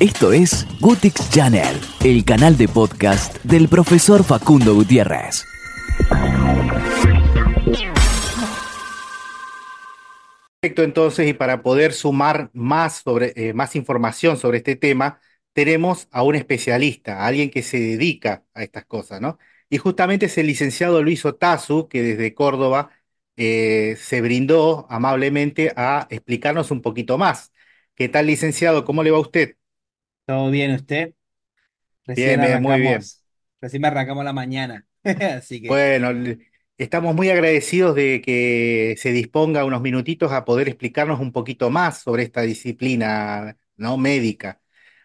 Esto es Gutix Channel, el canal de podcast del profesor Facundo Gutiérrez. Perfecto, entonces, y para poder sumar más, sobre, eh, más información sobre este tema, tenemos a un especialista, a alguien que se dedica a estas cosas, ¿no? Y justamente es el licenciado Luis Otazu, que desde Córdoba eh, se brindó amablemente a explicarnos un poquito más. ¿Qué tal, licenciado? ¿Cómo le va a usted? ¿Todo bien usted? Bien, Recién bien, muy bien. arrancamos, recién me arrancamos la mañana. Así que, Bueno, le- estamos muy agradecidos de que se disponga unos minutitos a poder explicarnos un poquito más sobre esta disciplina, ¿no? médica.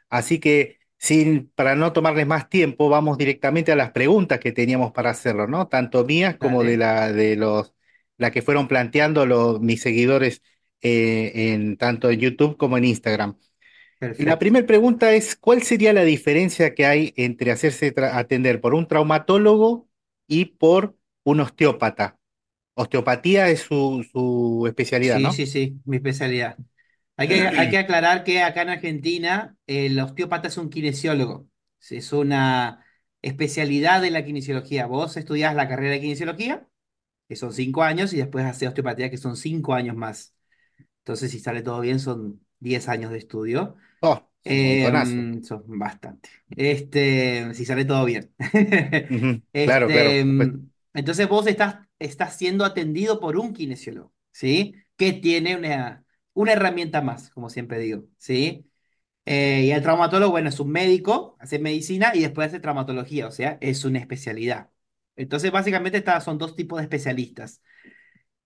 Así que, sin, para no tomarles más tiempo, vamos directamente a las preguntas que teníamos para hacerlo, ¿no? Tanto mías como de dale, la de los la que fueron planteando los, mis seguidores eh, en tanto en YouTube como en Instagram. Y la primera pregunta es, ¿cuál sería la diferencia que hay entre hacerse atender por un traumatólogo y por un osteópata? Osteopatía es su, su especialidad, Sí, ¿no? sí, sí, mi especialidad. Hay que, hay que aclarar que acá en Argentina el osteópata es un kinesiólogo. Es una especialidad de la kinesiología. Vos estudiás la carrera de kinesiología, que son cinco años, y después haces osteopatía, que son cinco años más. Entonces, si sale todo bien, son diez años de estudio. Oh, es un montonazo. Em, son bastante. Este, si sale todo bien. Ujú, Claro, claro, Este, por supuesto. em, entonces vos estás, estás siendo atendido por un kinesiólogo, ¿sí? Que tiene una, una herramienta más, como siempre digo, ¿sí? Eh, y el traumatólogo, bueno, es un médico, hace medicina y después hace traumatología, o sea, es una especialidad. Entonces, básicamente, estas son dos tipos de especialistas.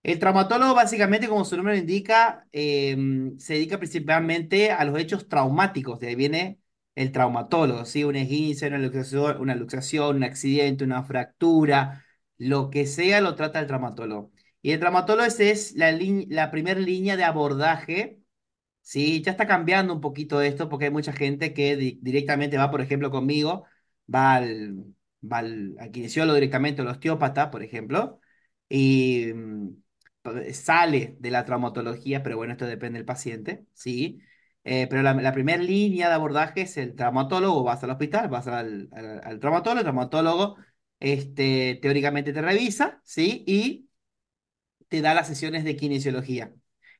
El traumatólogo, básicamente, como su nombre lo indica, em, se dedica principalmente a los hechos traumáticos. De ahí viene el traumatólogo, ¿sí? Un esguince, una luxación, una luxación, un accidente, una fractura, lo que sea, lo trata el traumatólogo. Y el traumatólogo es la, primera línea de abordaje, ¿sí? Ya está cambiando un poquito esto porque hay mucha gente que di- directamente va, por ejemplo, conmigo, va al, va al, al kinesiólogo directamente, al osteópata, por ejemplo, y sale de la traumatología, pero bueno, esto depende del paciente, ¿sí? Eh, pero la, primera línea de abordaje es el traumatólogo, vas al hospital, vas al traumatólogo, el traumatólogo este, teóricamente te revisa, ¿sí? Y te da las sesiones de kinesiología.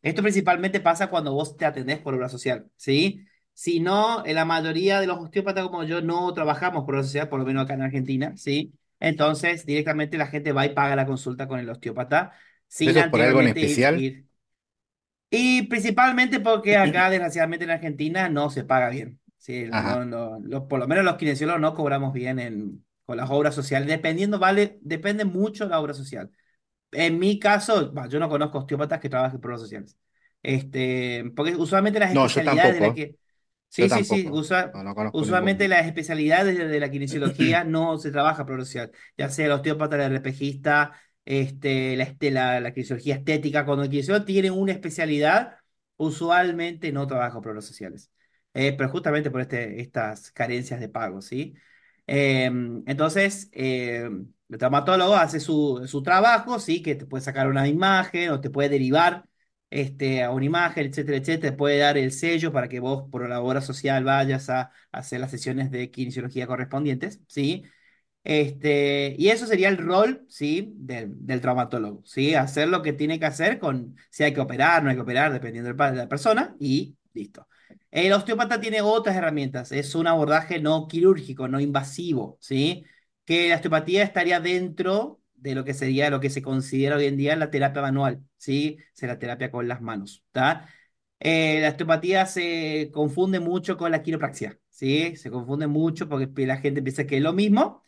Esto principalmente pasa cuando vos te atendés por obra social, ¿sí? Si no, en la mayoría de los osteópatas como yo no trabajamos por obra social, por lo menos acá en Argentina, ¿sí? Entonces, directamente la gente va y paga la consulta con el osteópata sin ¿Eso es por algo en anteriormente especial? ir. Y principalmente porque acá, desgraciadamente en Argentina, no se paga bien. Sí, Ajá. no, no, lo- por lo menos los kinesiólogos no cobramos bien en, con las obras sociales. Dependiendo, vale, depende mucho la obra social. En mi caso, bah, yo no conozco osteópatas que trabajen por obras sociales. Este, porque usualmente las No, yo especialidades de la tampoco. que... Yo Sí, sí, sí, tampoco. usa- No, no conozco usualmente ninguno. las especialidades de, de la kinesiología no se trabaja por obra social. Ya sea el osteópata, el herpesista, este, la, este- la, la kinesiología estética. Cuando el kinesiólogo tiene una especialidad, usualmente no trabaja por obras sociales. Eh, pero justamente por este, estas carencias de pago, ¿sí? Em, entonces, em, el traumatólogo hace su, su trabajo, sí, que te puede sacar una imagen o te puede derivar este, a una imagen, etcétera, etcétera. Te puede dar el sello para que vos, por la obra social, vayas a, hacer las sesiones de kinesiología correspondientes, ¿sí? Este, y eso sería el rol, ¿sí? Del, del traumatólogo, ¿sí? Hacer lo que tiene que hacer con si hay que operar, no hay que operar, dependiendo de la persona, y listo. El osteópata tiene otras herramientas, es un abordaje no quirúrgico, no invasivo, ¿sí? Que la osteopatía estaría dentro de lo que sería lo que se considera hoy en día la terapia manual, ¿sí? Es la terapia con las manos, ¿está? Eh, la osteopatía se confunde mucho con la quiropraxia, ¿sí? Se confunde mucho porque la gente piensa que es lo mismo.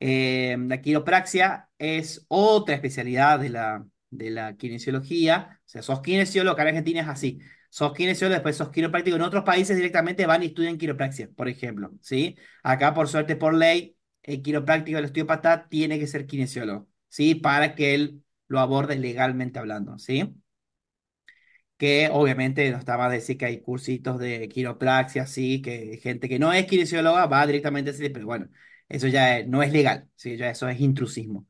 Eh, la quiropraxia es otra especialidad de la, de la kinesiología. O sea, sos kinesiólogo, en Argentina es así. Sos kinesiólogo, después sos quiropráctico. En otros países directamente van y estudian quiropraxia, por ejemplo, ¿sí? Acá, por suerte, por ley, el quiropráctico, el osteópata, tiene que ser kinesiólogo, ¿sí? Para que él lo aborde legalmente hablando, ¿sí? que obviamente no está más de decir que hay cursitos de quiropraxia, sí, que gente que no es kinesióloga va directamente a decir, pero bueno, eso ya no es legal, sí, ya eso es intrusismo.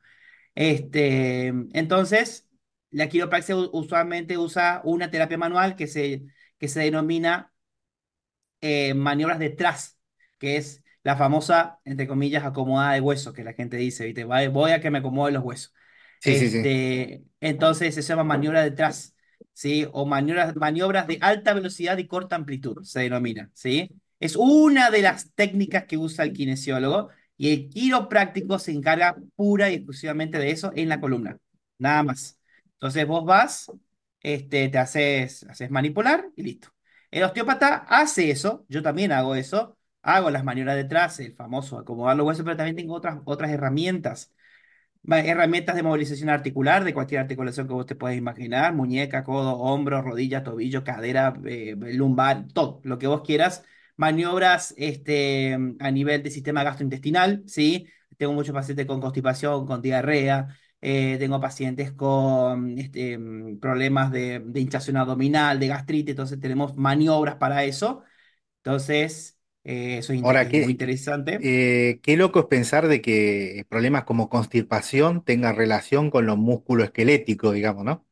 Este, entonces, la quiropraxia usualmente usa una terapia manual que se, que se denomina eh, maniobras de tras, que es la famosa, entre comillas, acomodada de hueso, que la gente dice, ¿viste? Voy voy a que me acomode los huesos. Sí, sí, sí. Este, entonces se llama maniobra de tras, ¿sí? O maniobras, maniobras de alta velocidad y corta amplitud, se denomina, ¿sí? Es una de las técnicas que usa el kinesiólogo y el quiropráctico se encarga pura y exclusivamente de eso en la columna, nada más. Entonces vos vas, este, te haces, haces manipular y listo. El osteópata hace eso, yo también hago eso, hago las maniobras detrás, el famoso acomodar los huesos, pero también tengo otras, otras herramientas. Herramientas de movilización articular, de cualquier articulación que vos te puedas imaginar, muñeca, codo, hombro, rodilla, tobillo, cadera, eh, lumbar, todo, lo que vos quieras. Maniobras este, a nivel del sistema gastrointestinal, ¿sí? Tengo muchos pacientes con constipación, con diarrea, eh, tengo pacientes con este, problemas de, de hinchazón abdominal, de gastritis, entonces tenemos maniobras para eso. Entonces, eh, eso es, muy interesante. eh, qué loco es pensar de que problemas como constipación tengan relación con lo musculoesquelético, digamos, ¿no?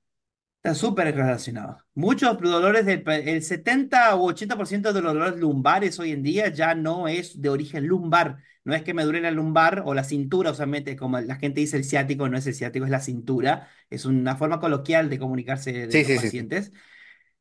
Está súper relacionado. Muchos dolores del, el 70 u 80% de los dolores lumbares hoy en día ya no es de origen lumbar. No es que me duele la lumbar o la cintura, usualmente como la gente dice el ciático, no es el ciático, es la cintura. Es una forma coloquial de comunicarse de Sí, los sí, sí, sí. pacientes.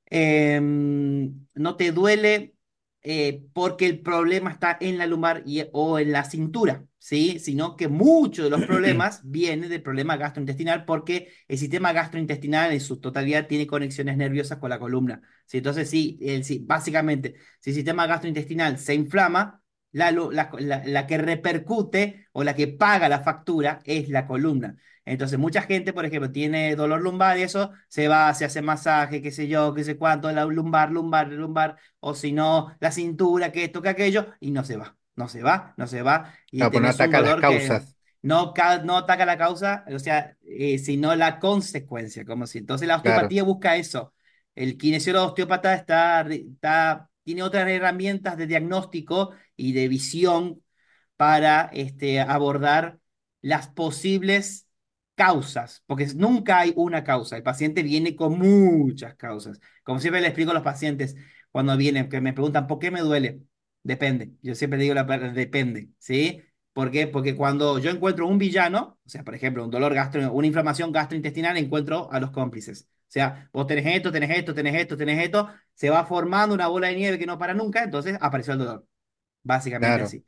Em, no te duele eh, porque el problema está en la lumbar y- o en la cintura, ¿sí? Sino que muchos de los problemas vienen del problema gastrointestinal porque el sistema gastrointestinal en su totalidad tiene conexiones nerviosas con la columna, ¿sí? Entonces, sí, el, sí, básicamente, si el sistema gastrointestinal se inflama, la, la, la la que repercute o la que paga la factura es la columna. Entonces, mucha gente, por ejemplo, tiene dolor lumbar y eso, se va, se hace masaje, qué sé yo, qué sé cuánto, la lumbar, lumbar, lumbar, o si no, la cintura, que esto, que aquello, y no se va, no se va, no se va, y Claro, pues no ataca las causas. no, no ataca la causa, o sea, eh, sino la consecuencia, como si. Entonces, la Claro. osteopatía busca eso. El kinesiólogo osteópata está, está, tiene otras herramientas de diagnóstico y de visión para este, abordar las posibles causas, porque nunca hay una causa. El paciente viene con muchas causas. Como siempre le explico a los pacientes cuando vienen, que me preguntan, ¿por qué me duele? Depende. Yo siempre digo la palabra depende, ¿sí? ¿Por qué? Porque cuando yo encuentro un villano, o sea, por ejemplo, un dolor gastro, una inflamación gastrointestinal, encuentro a los cómplices. O sea, vos tenés esto, tenés esto, tenés esto, tenés esto, se va formando una bola de nieve que no para nunca, entonces apareció el dolor. Básicamente Claro, así.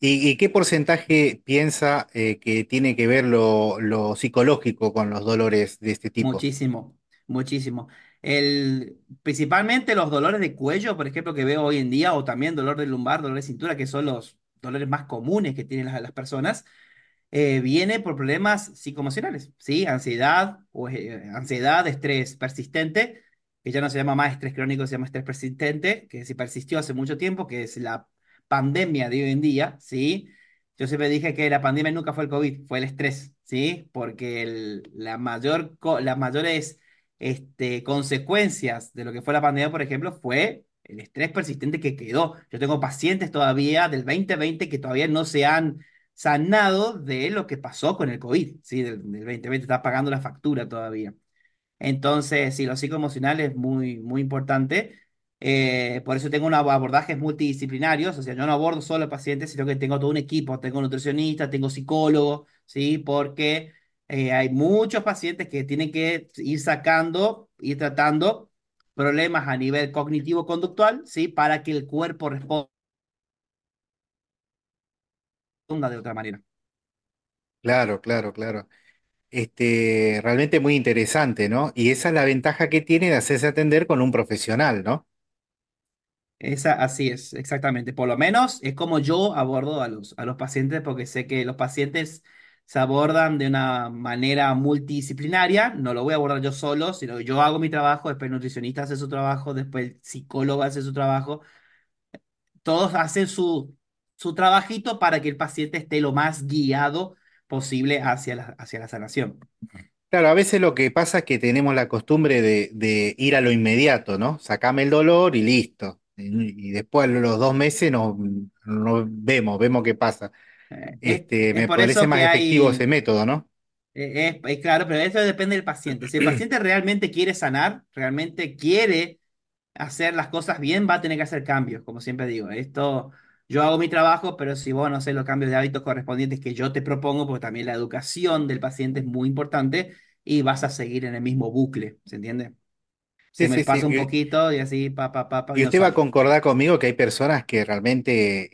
¿Y, qué porcentaje piensa eh, que tiene que ver lo, psicológico con los dolores de este tipo? Muchísimo, muchísimo. El, principalmente los dolores de cuello, por ejemplo, que veo hoy en día, o también dolor de lumbar, dolor de cintura, que son los dolores más comunes que tienen las, personas, eh, viene por problemas psicoemocionales, ¿sí? Ansiedad, o, eh, ansiedad, estrés persistente, que ya no se llama más estrés crónico, se llama estrés persistente, que sí persistió hace mucho tiempo, que es la pandemia de hoy en día, ¿sí? Yo siempre dije que la pandemia nunca fue el COVID, fue el estrés, ¿sí? Porque la mayor, las mayores este, consecuencias de lo que fue la pandemia, por ejemplo, fue el estrés persistente que quedó. Yo tengo pacientes todavía del 2020 que todavía no se han sanado de lo que pasó con el COVID, ¿sí? Del, del 2020, está pagando la factura todavía. Entonces, sí, lo psicoemocional es muy, muy importante. Eh, por eso tengo unos abordajes multidisciplinarios, o sea, yo no abordo solo pacientes, sino que tengo todo un equipo, tengo nutricionista, tengo psicólogo, ¿sí? Porque eh, hay muchos pacientes que tienen que ir sacando, ir tratando problemas a nivel cognitivo-conductual, ¿sí? Para que el cuerpo responda de otra manera. Claro, claro, claro. Este, realmente muy interesante, ¿no? Y esa es la ventaja que tiene de hacerse atender con un profesional, ¿no? Esa, así es, exactamente. Por lo menos es como yo abordo a los, a los pacientes, porque sé que los pacientes se abordan de una manera multidisciplinaria. No lo voy a abordar yo solo, sino que yo hago mi trabajo, después el nutricionista hace su trabajo, después el psicólogo hace su trabajo. Todos hacen su, su trabajito para que el paciente esté lo más guiado posible hacia la, hacia la sanación. Claro, a veces lo que pasa es que tenemos la costumbre de, de ir a lo inmediato, ¿no? Sacame el dolor y listo. Y, después a los dos meses nos, nos vemos, vemos qué pasa. Eh, es, Este, es me por parece eso más que efectivo ese hay método, ¿no? Eh, Es, es claro, pero eso depende del paciente. Si el paciente realmente quiere sanar, realmente quiere hacer las cosas bien, va a tener que hacer cambios, como siempre digo. Esto, yo hago mi trabajo, pero si vos no haces los cambios de hábitos correspondientes que yo te propongo, porque también la educación del paciente es muy importante y vas a seguir en el mismo bucle, ¿se entiende? Sí, Se me sí, sí. pasa un poquito y así, pa, pa, pa, pa, y no usted va a sale. concordar conmigo que hay personas que realmente,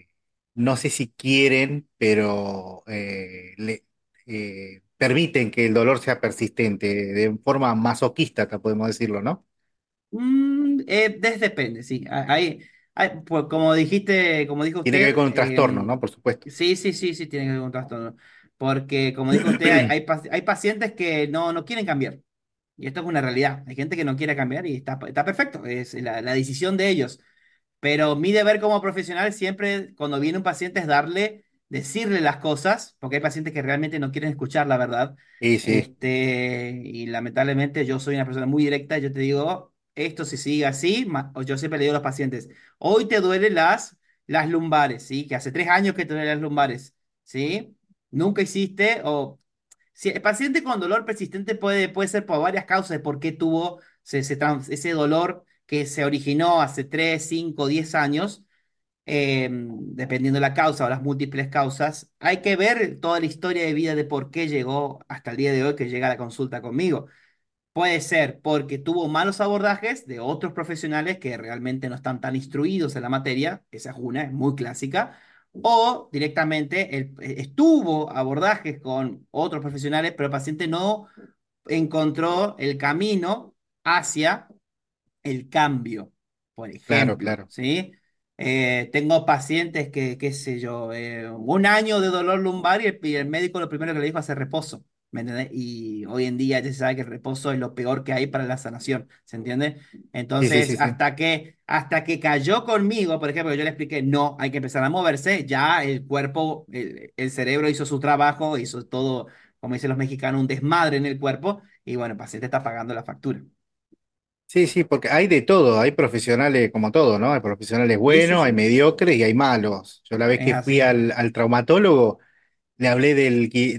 eh, no sé si quieren, pero eh, le, eh, permiten que el dolor sea persistente, de forma masoquista, podemos decirlo, ¿no? Mm, eh, des- depende, sí. Hay, hay- pues, como dijiste, como dijo Tiene que ver usted, con un trastorno, em, ¿no? Por supuesto. sí, sí, sí, sí, tiene que ver con un trastorno. Porque, como dijo usted, hay, hay, paci- hay pacientes que no, no quieren cambiar. Y esto es una realidad. Hay gente que no quiere cambiar y está, está perfecto. Es la, la decisión de ellos. Pero mi deber como profesional siempre, cuando viene un paciente, es darle, decirle las cosas, porque hay pacientes que realmente no quieren escuchar la verdad. Sí, sí, Este, y lamentablemente yo soy una persona muy directa. Yo te digo, esto si sigue así, yo siempre le digo a los pacientes, hoy te duelen las, las lumbares, ¿sí? Que hace tres años que te duelen las lumbares, ¿sí? Nunca hiciste, o si el paciente con dolor persistente puede, puede ser por varias causas de por qué tuvo ese, dolor que se originó hace 3 5 10 años, eh, dependiendo de la causa o las múltiples causas, hay que ver toda la historia de vida de por qué llegó hasta el día de hoy que llega a la consulta conmigo. Puede ser porque tuvo malos abordajes de otros profesionales que realmente no están tan instruidos en la materia, esa es una, es muy clásica, o directamente el- estuvo abordajes con otros profesionales, pero el paciente no encontró el camino hacia el cambio, por claro, ejemplo, claro. ¿sí? Eh, tengo pacientes que, qué sé yo, eh, un año de dolor lumbar y el, y el médico lo primero que le dijo es hacer reposo, ¿me entiendes? Y hoy en día ya se sabe que el reposo es lo peor que hay para la sanación, ¿se entiende? Sí, sí, Entonces, sí, sí. hasta que, hasta que cayó conmigo, por ejemplo, yo le expliqué, no, hay que empezar a moverse, ya el cuerpo, el, el cerebro hizo su trabajo, hizo todo, como dicen los mexicanos, un desmadre en el cuerpo, y bueno, el paciente está pagando la factura. Sí, sí, porque hay de todo, hay profesionales como todo, ¿no? Hay profesionales buenos, hay mediocres y hay malos. Yo la vez Es que fui así. al, al traumatólogo, le hablé del, de-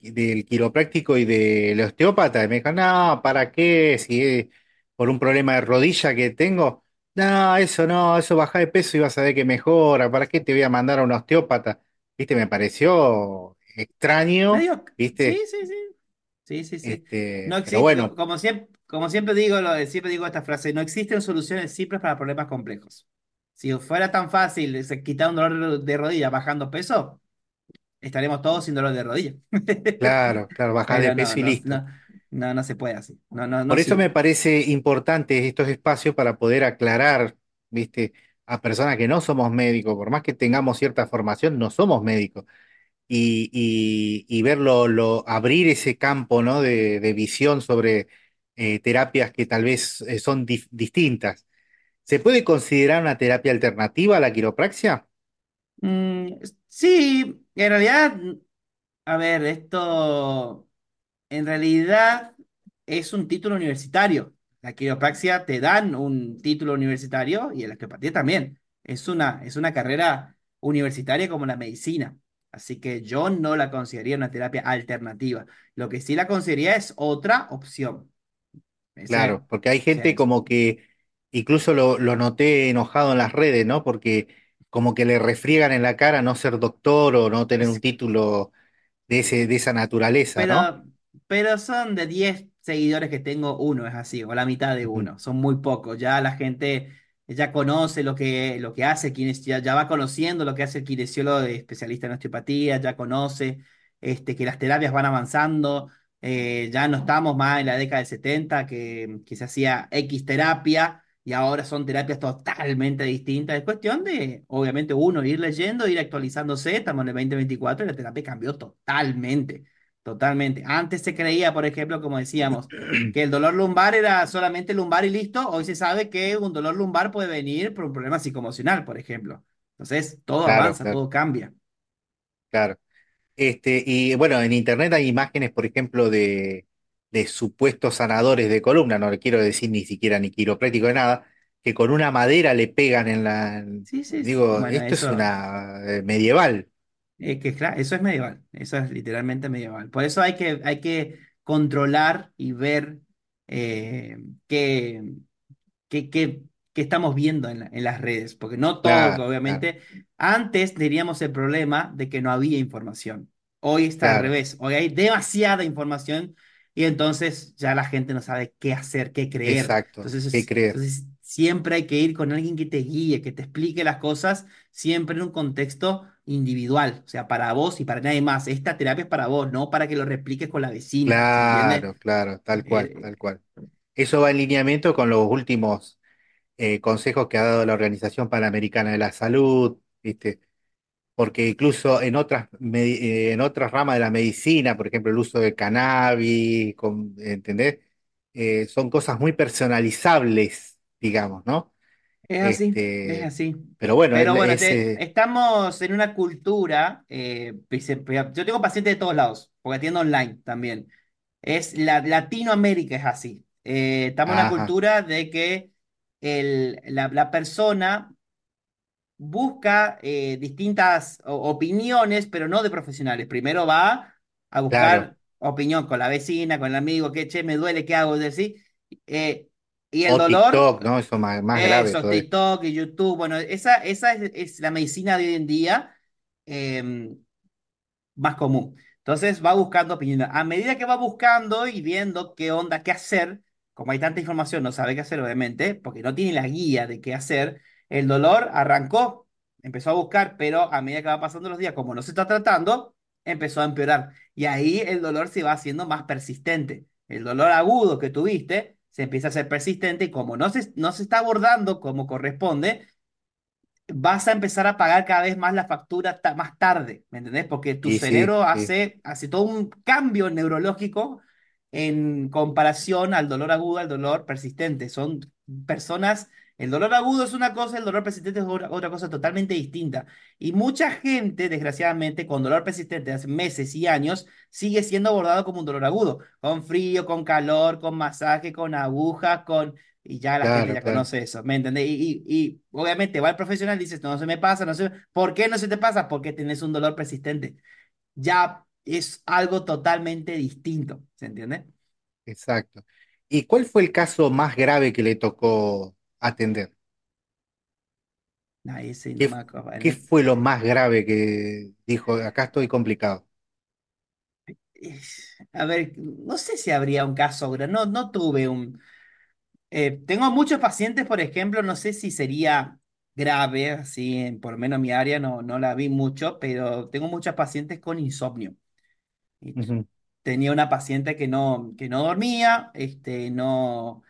de- del quiropráctico y del osteópata, y me dijo, no, ¿para qué? Si es por un problema de rodilla que tengo, no, eso no, eso baja de peso y vas a ver que mejora, ¿para qué te voy a mandar a un osteópata? ¿Viste? Me pareció extraño, Medio, sí, ¿viste? sí, sí. Sí, sí, sí. No Este, pero existe, bueno, como siempre, como siempre digo, lo, siempre digo esta frase, no existen soluciones simples para problemas complejos. Si fuera tan fácil se- quitar un dolor de rodilla bajando peso, estaremos todos sin dolor de rodilla. claro, claro, baja de Pero no, peso y no, listo. no, no, no se puede así. No, no, no Por eso me sirve. parece importante estos espacios para poder aclarar, ¿viste? A personas que no somos médicos, por más que tengamos cierta formación, no somos médicos. Y, y, y verlo, lo, abrir ese campo, ¿no? de, de visión sobre eh, terapias que tal vez eh, son dif- distintas. ¿Se puede considerar una terapia alternativa a la quiropraxia? Mm, sí, en realidad, a ver, esto. En realidad es un título universitario. La quiropraxia te dan un título universitario y la osteopatía también. Es una, es una carrera universitaria como la medicina. Así que yo no la consideraría una terapia alternativa. Lo que sí la consideraría es otra opción. Ese, Claro, porque hay gente como que, incluso lo, lo noté enojado en las redes, ¿no? Porque como que le refriegan en la cara no ser doctor o no tener un título de ese, de esa naturaleza, ¿no? Pero, pero son de 10 seguidores que tengo, uno es así, o la mitad de uno. Son muy pocos. Ya la gente ya conoce lo que, lo que hace, quienes ya, ya va conociendo lo que hace el kinesiólogo de especialista en osteopatía, ya conoce este, que las terapias van avanzando. eh, ya no estamos más en la década del 70 que, que se hacía X terapia y ahora son terapias totalmente distintas. Es cuestión de, obviamente, uno ir leyendo, ir actualizándose. Estamos en el 2024 y la terapia cambió totalmente. Totalmente. Antes se creía, por ejemplo, como decíamos, que el dolor lumbar era solamente lumbar y listo. Hoy se sabe que un dolor lumbar puede venir por un problema psicoemocional, por ejemplo. Entonces, todo Claro, avanza, claro, todo cambia. claro. Este, y bueno, en internet hay imágenes, por ejemplo, de, de supuestos sanadores de columna, no le quiero decir ni siquiera ni quiropráctico de nada, que con una madera le pegan en la... Sí, sí, sí. Digo, Bueno, esto es una eh, medieval, es que claro, eso es medieval. Eso es literalmente medieval. Por eso hay que, hay que controlar y ver eh, qué. que, que, que estamos viendo en, la- en las redes, porque no todo, Claro, claro, obviamente, antes teníamos el problema de que no había información. Hoy está al revés, hoy hay demasiada información y entonces ya la gente no sabe qué hacer, qué creer. exacto. Entonces, ¿Qué creer? entonces siempre hay que ir con alguien que te guíe, que te explique las cosas, siempre en un contexto individual, o sea, para vos y para nadie más. Esta terapia es para vos, no para que lo repliques con la vecina. Claro, claro, tal cual, Eh, tal cual. Eso va en lineamiento con los últimos eh, consejos que ha dado la Organización Panamericana de la Salud, ¿viste? Porque incluso en otras, eh, en otras ramas de la medicina, por ejemplo, el uso de cannabis, con- ¿entendés? Eh, son cosas muy personalizables, digamos, ¿no? Es así, es Este, así. pero bueno, Pero bueno, te- ese, estamos en una cultura, eh, dice- yo tengo pacientes de todos lados, porque atiendo online también. Es la, Latinoamérica es así. Eh, estamos en una ajá, cultura de que el, la, la persona busca eh, distintas opiniones, pero no de profesionales. Primero va a claro. buscar opinión con la vecina, con el amigo, que che, me duele, ¿qué hago? Es decir, eh, y el O dolor. TikTok, ¿no? Eso más, más grave Eso, todavía. TikTok y YouTube, bueno, esa, esa es, es la medicina de hoy en día em, más común. Entonces va buscando opinión. A medida que va buscando y viendo qué onda, qué hacer, como hay tanta información, no sabe qué hacer, obviamente, porque no tiene la guía de qué hacer, el dolor arrancó, empezó a buscar, pero a medida que va pasando los días, como no se está tratando, empezó a empeorar. Y ahí el dolor se va haciendo más persistente. El dolor agudo que tuviste se empieza a hacer persistente y como no se, no se está abordando como corresponde, vas a empezar a pagar cada vez más la factura ta- más tarde, ¿me entendés? Porque tu Y sí, cerebro sí, hace, hace todo un cambio neurológico en comparación al dolor agudo, al dolor persistente. Son personas, el dolor agudo es una cosa, el dolor persistente es otra, cosa totalmente distinta. Y mucha gente, desgraciadamente, con dolor persistente hace meses y años, sigue siendo abordado como un dolor agudo, con frío, con calor, con masaje, con agujas, con y ya la gente ya claro. conoce eso, ¿me entendés? Y, y, y obviamente va el profesional y dices, no, no se me pasa, no se ¿Por qué no se te pasa? Porque tenés un dolor persistente. Ya es algo totalmente distinto, ¿se entiende? Exacto. ¿Y cuál fue el caso más grave que le tocó atender? Ah, ese no ¿Qué, me acuerdo. qué fue lo más grave que dijo, acá estoy complicado? A ver, no sé si habría un caso, gra- no, no tuve un... eh, tengo muchos pacientes, por ejemplo, no sé si sería grave, así, en- por lo menos en mi área no, no la vi mucho, pero tengo muchos pacientes con insomnio. Y t- Ujú, tenía una paciente que no, que no dormía, este, no,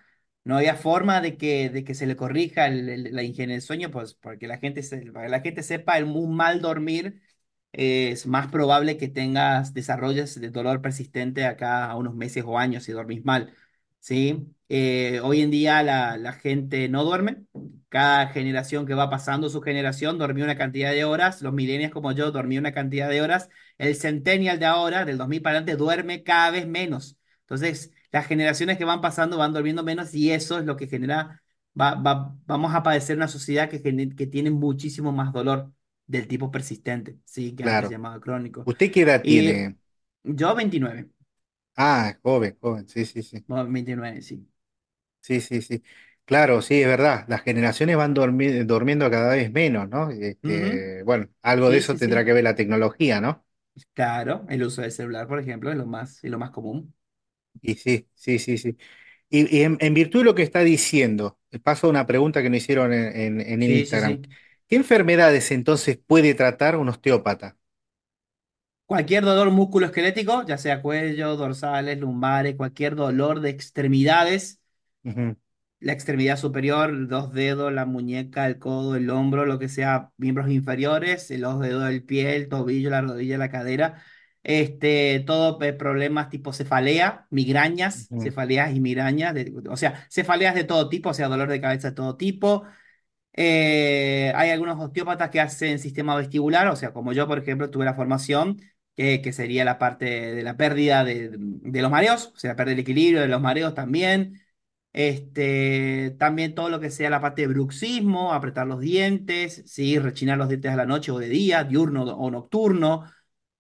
no había forma de que, de que se le corrija la higiene del sueño, pues porque la gente, se- la gente sepa, el, un mal dormir es más probable que tengas, desarrolles de dolor persistente acá a unos meses o años si dormís mal, ¿sí? Eh, hoy en día la, la gente no duerme. Cada generación que va pasando su generación dormía una cantidad de horas. Los millennials como yo dormí una cantidad de horas el centennial de ahora, del 2000 para adelante, duerme cada vez menos. Entonces, las generaciones que van pasando van durmiendo menos y eso es lo que genera, va, va- vamos a padecer una sociedad que, que tiene muchísimo más dolor del tipo persistente, sí, que antes claro. llamado crónico. ¿Usted qué edad Y tiene? yo 29, Ah, joven, joven, sí, sí, sí. no, 29, sí. Sí, sí, sí. Claro, sí, es verdad. Las generaciones van dormi- durmiendo cada vez menos, ¿no? Ujú, Este, bueno, algo de Sí, eso sí, tendrá sí. que ver la tecnología, ¿no? Claro, el uso del celular, por ejemplo, es lo más, es lo más común. Y sí, sí, sí, sí. Y, y en, en virtud de lo que está diciendo, paso a una pregunta que nos hicieron en, en- en Sí, sí, Instagram. sí. ¿Qué enfermedades entonces puede tratar un osteópata? Cualquier dolor musculoesquelético, ya sea cuello, dorsales, lumbares, cualquier dolor de extremidades, Ujú, la extremidad superior, dos dedos, la muñeca, el codo, el hombro, lo que sea, miembros inferiores, los dedos del pie, el tobillo, la rodilla, la cadera, este, todo problemas tipo cefalea, migrañas, cefaleas y migrañas, de- o sea, cefaleas de todo tipo, o sea, dolor de cabeza de todo tipo. Eh, hay algunos osteópatas que hacen sistema vestibular, o sea, como yo, por ejemplo, tuve la formación, que, que sería la parte de la pérdida de, de los mareos, o sea, pérdida del equilibrio de los mareos también. Este, también todo lo que sea la parte de bruxismo, apretar los dientes, ¿sí? Rechinar los dientes a la noche o de día, diurno o nocturno.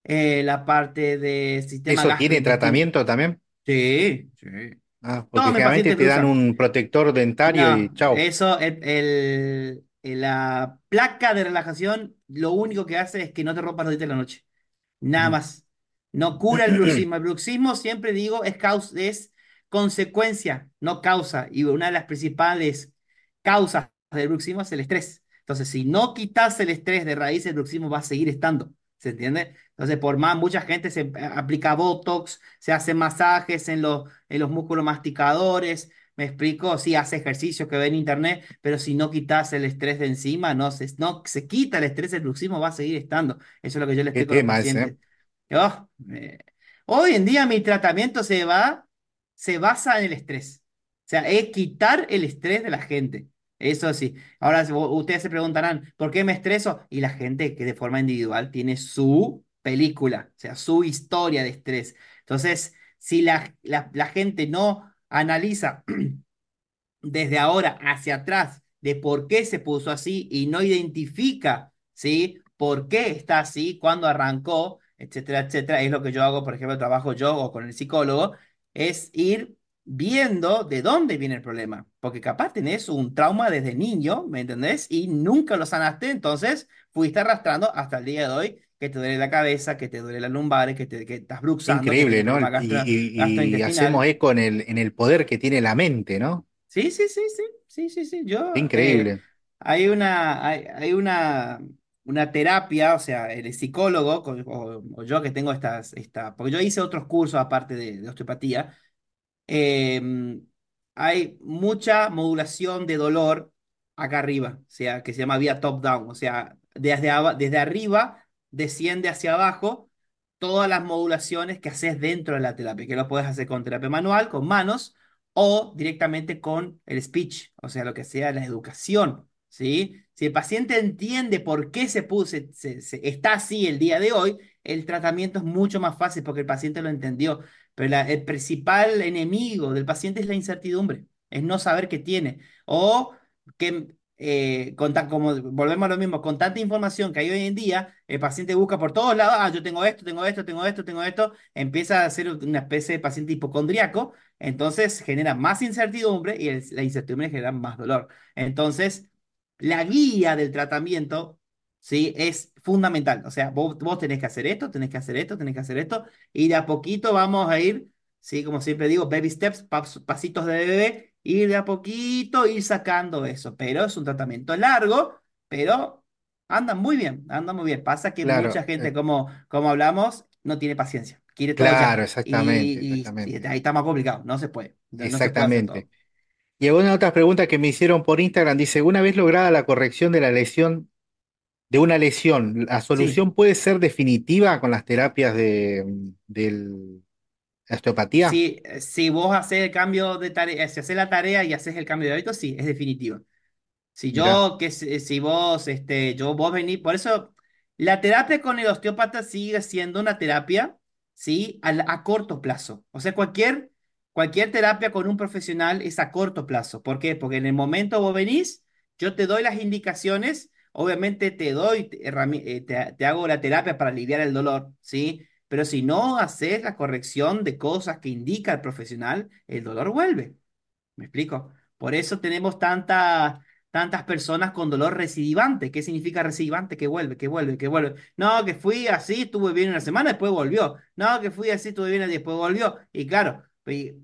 Eh, la parte de sistema ¿Eso tiene tratamiento también? Sí, sí. Ah, porque Todos mis generalmente te dan usan. un protector dentario y No, chau. eso, el, el- el- la placa de relajación lo único que hace es que no te rompas los dientes en la noche. Nada Ujú. más. No cura el bruxismo. El bruxismo, siempre digo, es, caus- es consecuencia, no causa. Y una de las principales causas del bruxismo es el estrés. Entonces, si no quitas el estrés de raíz, el bruxismo va a seguir estando. ¿Se entiende? Entonces, por más, mucha gente se aplica Botox, se hace masajes en los, en los músculos masticadores. ¿Me explico? Sí, hace ejercicios que ve en internet, pero si no quitas el estrés de encima, no se, no se quita el estrés, el bruxismo va a seguir estando. Eso es lo que yo le Qué explico a los ese, ¿eh? pacientes. Oh, eh, hoy en día mi tratamiento se va, se basa en el estrés. O sea, es quitar el estrés de la gente. Eso sí. Ahora ustedes se preguntarán, ¿por qué me estreso? Y la gente que de forma individual tiene su película, o sea, su historia de estrés. Entonces, si la, la, la gente no analiza desde ahora hacia atrás de por qué se puso así y no identifica, ¿sí? ¿Por qué está así? ¿Cuándo arrancó? Etcétera, etcétera. Es lo que yo hago, por ejemplo, trabajo yo o con el psicólogo, es ir viendo de dónde viene el problema. Porque capaz tenés un trauma desde niño, ¿me entendés? Y nunca lo sanaste, entonces fuiste arrastrando hasta el día de hoy que te duele la cabeza, que te duele la lumbar, que, te, que estás bruxando, increíble, ¿no? Y, gastro- y- y hacemos eco en el, en el poder que tiene la mente, ¿no? Sí, sí, sí, sí, sí, sí, sí. Yo, eh, increíble. hay una, hay, hay una, una terapia, o sea, el psicólogo, o yo que tengo estas, esta, porque yo hice otros cursos aparte de, de osteopatía, eh, hay mucha modulación de dolor acá arriba, o sea, que se llama vía top-down, o sea, desde, desde arriba desciende hacia abajo todas las modulaciones que haces dentro de la terapia, que lo puedes hacer con terapia manual, con manos, o directamente con el speech, o sea, lo que sea la educación, ¿sí? Si el paciente entiende por qué se puso, está así el día de hoy, el tratamiento es mucho más fácil porque el paciente lo entendió. Pero el principal enemigo del paciente es la incertidumbre, es no saber qué tiene. O que, eh, con tan- como volvemos a lo mismo, con tanta información que hay hoy en día, el paciente busca por todos lados, ah, yo tengo esto, tengo esto, tengo esto, tengo esto, empieza a ser una especie de paciente hipocondriaco, entonces genera más incertidumbre y la incertidumbre genera más dolor. Entonces, la guía del tratamiento, ¿sí? Es fundamental. O sea, vos, vos tenés que hacer esto, tenés que hacer esto, tenés que hacer esto, y de a poquito vamos a ir, ¿sí? Como siempre digo, baby steps, pas- pasitos de bebé, ir de a poquito, ir sacando eso. Pero es un tratamiento largo, pero anda muy bien, anda muy bien. Pasa que mucha gente, eh, como, como hablamos, no tiene paciencia, quiere todo claro, ya. exactamente, Y, y- y exactamente, ahí está más complicado, no se puede, no no se puede hacer exactamente. Y alguna otra pregunta que me hicieron por Instagram dice, una vez lograda la corrección de la lesión, de una lesión, ¿la Sí. solución puede ser definitiva con las terapias de, del osteopatía? Si, si vos haces el cambio de tarea, si haces la tarea y haces el cambio de hábito, sí, es definitivo. Si Mirá, yo, que si vos, este, yo, vos venís, por eso la terapia con el osteópata sigue siendo una terapia, ¿sí? A, la- a corto plazo. O sea, cualquier, cualquier terapia con un profesional es a corto plazo. ¿Por qué? Porque en el momento vos venís, yo te doy las indicaciones, obviamente te doy, herrami- eh, te, te hago la terapia para aliviar el dolor, ¿sí? Pero si no haces la corrección de cosas que indica el profesional, el dolor vuelve. ¿Me explico? Por eso tenemos tanta, tantas personas con dolor recidivante. ¿Qué significa recidivante? Que vuelve, que vuelve, que vuelve. No, que fui así, estuve bien una semana, después volvió. No, que fui así, estuve bien después volvió. Y claro,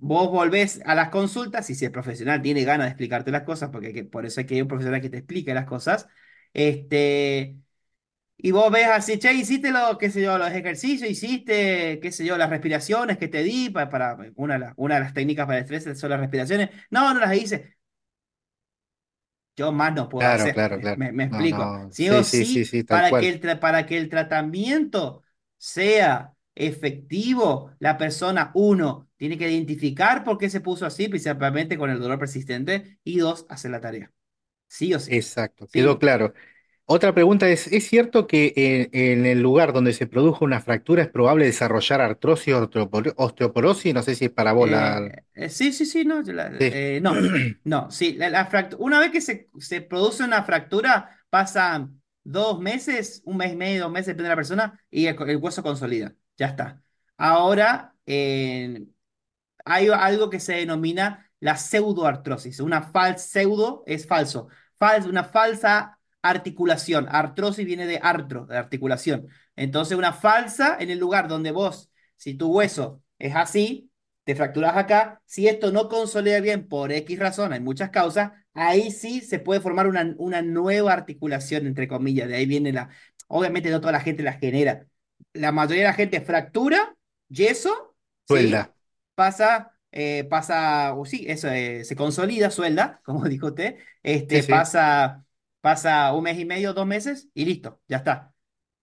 vos volvés a las consultas y si el profesional tiene ganas de explicarte las cosas, porque que- por eso hay que hay un profesional que te explique las cosas, este, y vos ves así, che, hiciste lo, qué sé yo, los ejercicios, hiciste, qué sé yo, las respiraciones que te di para, para una, de las- una de las técnicas para el estrés son las respiraciones. No, no las hice. Yo más no puedo claro, hacer. claro, Me, claro. me- me No, explico. no, Sí o sí, sí, sí, sí, sí, tal para que cual. el, tra- para que el tratamiento sea efectivo, la persona, uno, tiene que identificar por qué se puso así, principalmente con el dolor persistente, y dos, hacer la tarea. Sí o sí. Exacto, quedó Sí, claro. Otra pregunta es, ¿es cierto que en, en el lugar donde se produjo una fractura es probable desarrollar artrosis o osteopor- osteoporosis? No sé si es para vos la... Eh, eh, sí, sí, sí, no, yo la- Sí. eh, no, no, sí, la, la una vez que se, se produce una fractura, pasan dos meses, un mes y medio, dos meses, depende de la persona, y el, el hueso consolida, ya está. Ahora, eh, hay algo que se denomina la pseudoartrosis. Una falsa pseudo es falso. Falso, una falsa articulación. Artrosis viene de artro, de articulación. Entonces, una falsa en el lugar donde vos, si tu hueso es así, te fracturas acá, si esto no consolida bien por X razón, hay muchas causas, ahí sí se puede formar una, una nueva articulación, entre comillas. De ahí viene la. Obviamente, no toda la gente la genera. La mayoría de la gente fractura, yeso, ¿sí? Pasa, eh, pasa, o sí, eso eh, se consolida, suelda, como dijo usted, este, sí. pasa, pasa un mes y medio, dos meses y listo, ya está.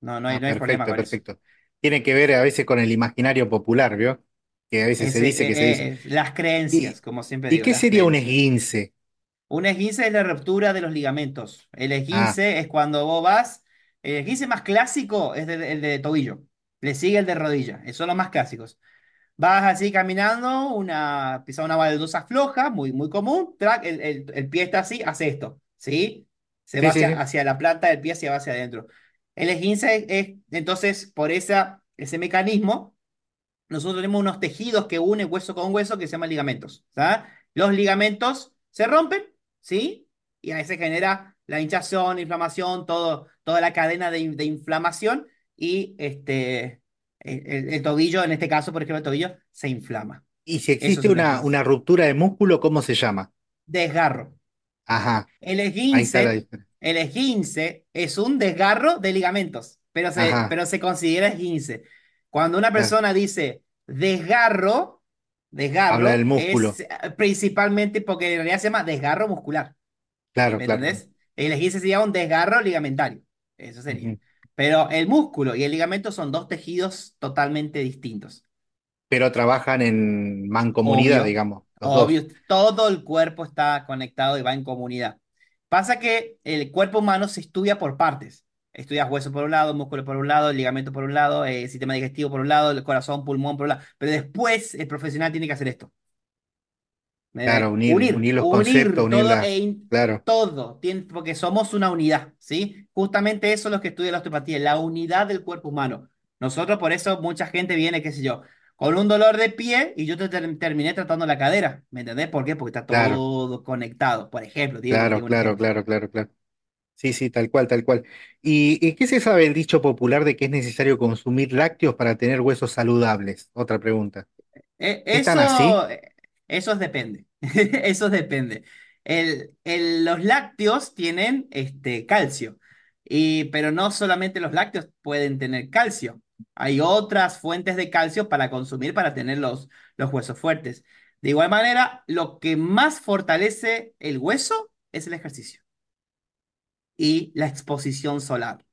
No, no hay, Ah, no hay problema perfecto, con eso. perfecto. Tiene que ver a veces con el imaginario popular, ¿vio? Que a veces se Ese, dice que se dice. eh, eh, las ¿Y, creencias, como siempre y digo, qué las sería un creencias. esguince? Un esguince es la ruptura de los ligamentos. El Ah, esguince es cuando vos vas. El esguince más clásico es de- el de tobillo. Le sigue el de rodilla. Esos son los más clásicos. Vas así caminando, una, pisas una baldosa floja, muy, muy común. track, el, el- el pie está así, hace esto. ¿Sí? Se sí, va sí, hacia, sí. hacia la planta del pie, se va hacia adentro. El esguince es, es- entonces, por esa, ese mecanismo. Nosotros tenemos unos tejidos que unen hueso con hueso que se llaman ligamentos. ¿tá? Los ligamentos se rompen, ¿sí? Y ahí se genera la hinchazón, inflamación, todo, toda la cadena de, in- de inflamación y este, el, tobillo, en este caso, por ejemplo, el tobillo se inflama. Y si existe un una, una ruptura de músculo, ¿cómo se llama? Desgarro. Ajá, El esguince, el esguince es un desgarro de ligamentos, pero se, Ajá, pero se considera esguince. Cuando una claro. persona dice desgarro, Habla del desgarro es músculo. principalmente porque en realidad se llama desgarro muscular, Claro, ¿me claro. entendés? El esguince sería un desgarro ligamentario, eso sería. Pero el músculo y el ligamento son dos tejidos totalmente distintos. Pero trabajan en mancomunidad, Obvio, digamos, los dos. obvio, todo el cuerpo está conectado y va en comunidad. Pasa que el cuerpo humano se estudia por partes. Estudias hueso por un lado, músculo por un lado, el ligamento por un lado, eh, sistema digestivo por un lado, el corazón, pulmón por un lado. Pero después el profesional tiene que hacer esto. Claro, unir, unir, unir los conceptos, unir unir todo la... e Claro, todo, porque somos una unidad, ¿sí? Justamente eso es lo que estudia la osteopatía, la unidad del cuerpo humano. Nosotros, por eso, mucha gente viene, qué sé yo, con un dolor de pie y yo te ter- terminé tratando la cadera, ¿me entendés? ¿Por qué? Porque está claro, todo conectado, por ejemplo, digo, claro, digo claro, ejemplo. claro, claro, claro. Sí, sí, tal cual, tal cual. ¿Y, y qué se sabe el dicho popular de que es necesario consumir lácteos para tener huesos saludables? Otra pregunta. Eh, ¿Es tan así? Eso, eh, eso depende. Eso depende. El, el- los lácteos tienen este, calcio, y, pero no solamente los lácteos pueden tener calcio. Hay otras fuentes de calcio para consumir para tener los, los huesos fuertes. De igual manera, lo que más fortalece el hueso es el ejercicio y la exposición solar.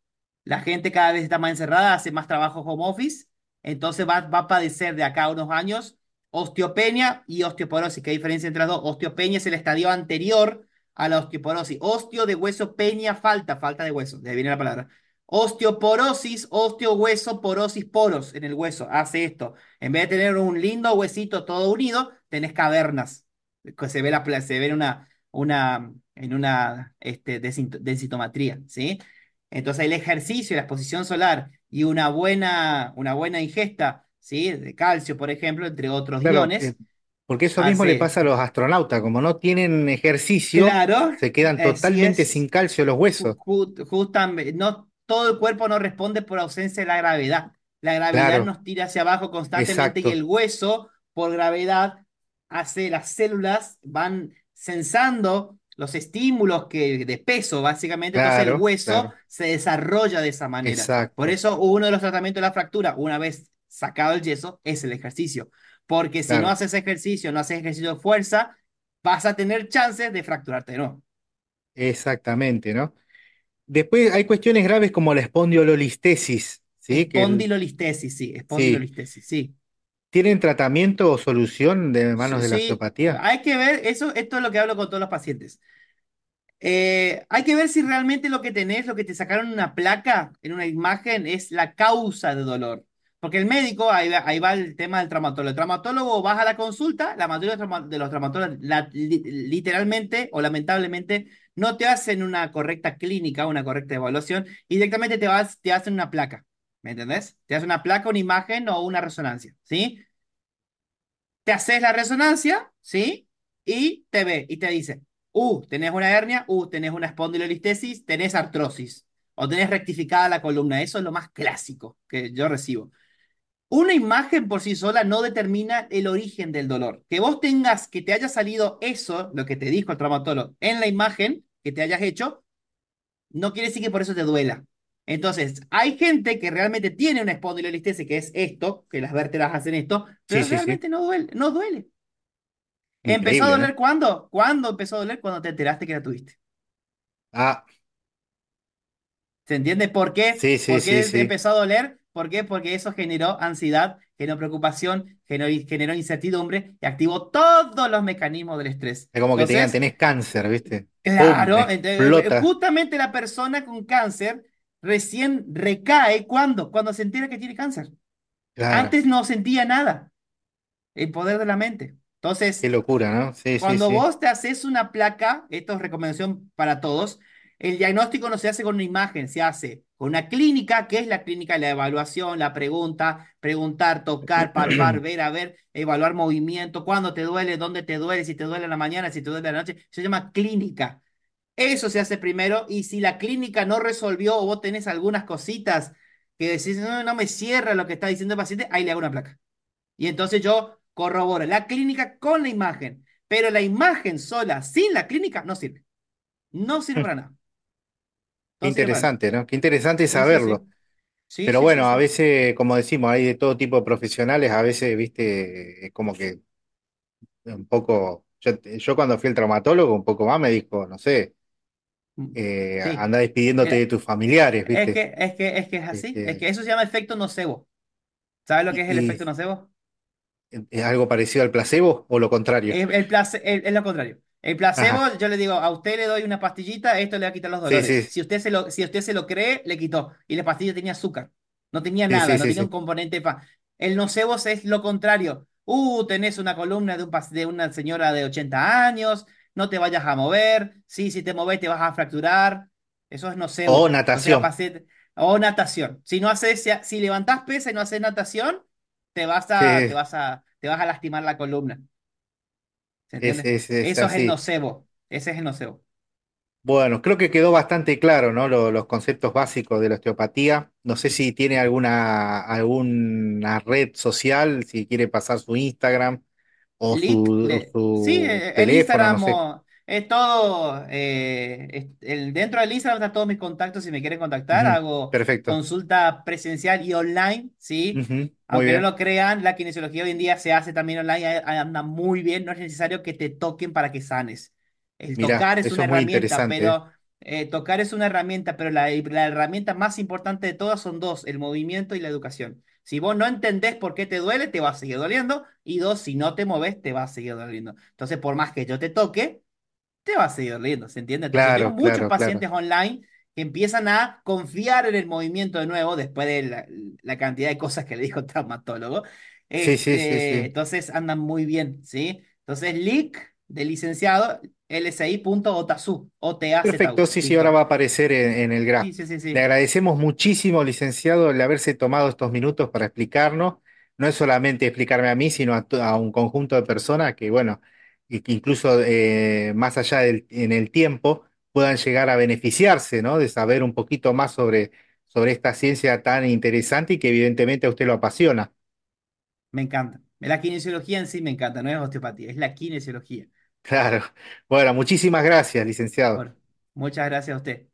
La gente cada vez está más encerrada, hace más trabajo home office, entonces va, va a padecer de acá a unos años osteopenia y osteoporosis. ¿Qué diferencia entre las dos? Osteopenia es el estadio anterior a la osteoporosis. Osteo de hueso, peña, falta, falta de hueso, de ahí viene la palabra. Osteoporosis, osteohueso, porosis, poros en el hueso. Hace esto. En vez de tener un lindo huesito todo unido, tenés cavernas. Se ve, se ve en una, este, densitometría, ¿sí? Entonces el ejercicio, la exposición solar y una buena, una buena ingesta, ¿sí? De calcio, por ejemplo, entre otros Claro, eh, iones, porque eso mismo le pasa a los astronautas, como no tienen ejercicio, claro, se quedan totalmente sin calcio los huesos. justamente, no, todo el cuerpo no responde por ausencia de la gravedad. La gravedad Claro, nos tira hacia abajo constantemente y el hueso, por gravedad, hace, las células van sensando los estímulos que, de peso, básicamente, entonces el hueso claro, se desarrolla de esa manera. Por exacto, eso uno de los tratamientos de la fractura, una vez sacado el yeso, es el ejercicio. Porque si no haces ejercicio, no haces ejercicio de fuerza, vas a tener chances de fracturarte nuevo. exactamente, ¿no? Después hay cuestiones graves como la espondiololistesis, ¿sí? Espondilolistesis, sí, sí, espondilolistesis, sí. ¿tienen tratamiento o solución de Sí, manos de la sí, osteopatía? hay que ver, eso, esto es lo que hablo con todos los pacientes. Eh, hay que ver si realmente lo que tenés, lo que te sacaron en una placa, en una imagen, es la causa de dolor. Porque el médico, ahí va, ahí va el tema del traumatólogo. El traumatólogo vas a la consulta, la mayoría de los traumatólogos literalmente o lamentablemente no te hacen una correcta clínica, una correcta evaluación y directamente te, vas, te hacen una placa. ¿Me entendés? Te hacen una placa, una imagen o una resonancia, ¿sí? te haces la resonancia, ¿sí? Y te ve y te dice, uh, tenés una hernia, uh, tenés una espondilolistesis, tenés artrosis o tenés rectificada la columna. Eso es lo más clásico que yo recibo. Una imagen por sí sola no determina el origen del dolor. Que vos tengas, que te haya salido eso, lo que te dijo el traumatólogo, en la imagen que te hayas hecho, no quiere decir que por eso te duela. Entonces, hay gente que realmente tiene una espondilolistesis, que es esto, que las vértebras hacen esto, pero Sí, sí, sí. realmente no duele, no duele. ¿Empezó a Increíble, doler ¿no? cuándo? ¿Cuándo empezó a doler? Cuando te enteraste que la tuviste. Ah, ¿Se entiende por qué? sí, sí, ¿Por qué empezó a doler? ¿Por qué? Porque eso generó ansiedad, generó preocupación, generó, generó incertidumbre y activó todos los mecanismos del estrés. Es como que te digan, Entonces, tenés cáncer, ¿viste? ¡Pum! claro, ent- eh, Explota. justamente la persona con cáncer recién recae, ¿cuándo? Cuando se entera que tiene cáncer. Claro. Antes no sentía nada, el poder de la mente. Entonces, Qué locura, ¿no? Sí, sí, cuando sí. vos te haces una placa, esto es recomendación para todos, el diagnóstico no se hace con una imagen, se hace con una clínica, que es la clínica de la evaluación, la pregunta, preguntar, tocar, palpar, ver, a ver, evaluar movimiento, cuándo te duele, dónde te duele, si te duele en la mañana, si te duele en la noche, se llama clínica. Eso se hace primero y si la clínica no resolvió o vos tenés algunas cositas que decís, no, no me cierra lo que está diciendo el paciente, ahí le hago una placa. Y entonces yo corroboro la clínica con la imagen, pero la imagen sola, sin la clínica, no sirve. No sirve para nada. Qué nada. interesante, ¿no? Qué interesante Sí, sí, saberlo. sí. Sí, Pero sí, sí, bueno, a sí. veces, como decimos, hay de todo tipo de profesionales, a veces, viste, es como que un poco, yo, yo cuando fui al traumatólogo, un poco más me dijo, no sé, Mm, eh, Sí. despidiéndote de Mira, tus familiares, es viste. que, es que, es que es así. Es Este, que eso se llama efecto nocebo. ¿Sabes lo que es el y efecto nocebo? ¿es algo parecido al placebo o lo contrario? Es, el place- el- es lo contrario. El placebo, Ajá, yo le digo, a usted le doy una pastillita, esto le va a quitar los dolores. sí, Si usted se lo, si usted se lo cree, le quitó. Y la pastilla tenía azúcar. No tenía sí, nada, no tenía un componente pa. El nocebo es lo contrario. Uh, tenés una columna de, un, de una señora de 80 años, no te vayas a mover. Sí, si te moves te vas a fracturar. Eso es O nocebo. O sea, natación. O natación. Si no haces, si, levantás pesa y no haces natación, te vas a, te vas a, te vas a lastimar la columna. ¿Se es, entiende? es, es Eso es el así. nocebo. Ese es el nocebo. Bueno, creo que quedó bastante claro, ¿no? Lo- los conceptos básicos de la osteopatía. No sé si tiene alguna, alguna red social, si quiere pasar su Instagram o su, o le- sí, su eh, el teléfono, no Instagram sé. Es todo. eh, es- el, dentro del Instagram están todos mis contactos si me quieren contactar. Ujú, Hago Perfecto. consulta presencial y online, ¿sí? Ujú, Muy Aunque no lo crean, la kinesiología hoy en día se hace también online, anda muy bien. No es necesario que te toquen para que sanes. El Mirá, tocar es una es herramienta, pero eh, tocar es una herramienta, pero la, la herramienta más importante de todas son dos: el movimiento y la educación. Si vos no entendés por qué te duele, te va a seguir doliendo. Y dos, si no te moves, te va a seguir doliendo. Entonces, por más que yo te toque, te va a seguir doliendo, ¿se entiende? Entonces, tengo Claro, muchos claro, claro. pacientes online que empiezan a confiar en el movimiento de nuevo después de la, la cantidad de cosas que le dijo el traumatólogo. Sí, sí, sí, Este, sí. entonces, andan muy bien, ¿sí? Entonces, LIC de licenciado, lsi.otazu, Perfecto, O-T-A-Z-U, sí, sí, ahora va a aparecer en, en el graph. Sí, sí, sí, Le agradecemos muchísimo, licenciado, el haberse tomado estos minutos para explicarnos. No es solamente explicarme a mí, sino a, a un conjunto de personas que, bueno, incluso eh, más allá en el tiempo puedan llegar a beneficiarse, ¿no? De saber un poquito más sobre, sobre esta ciencia tan interesante y que evidentemente a usted lo apasiona. Me encanta. La kinesiología en sí me encanta, no es osteopatía, es la kinesiología. Claro. Bueno, muchísimas gracias, licenciado. Muchas gracias a usted.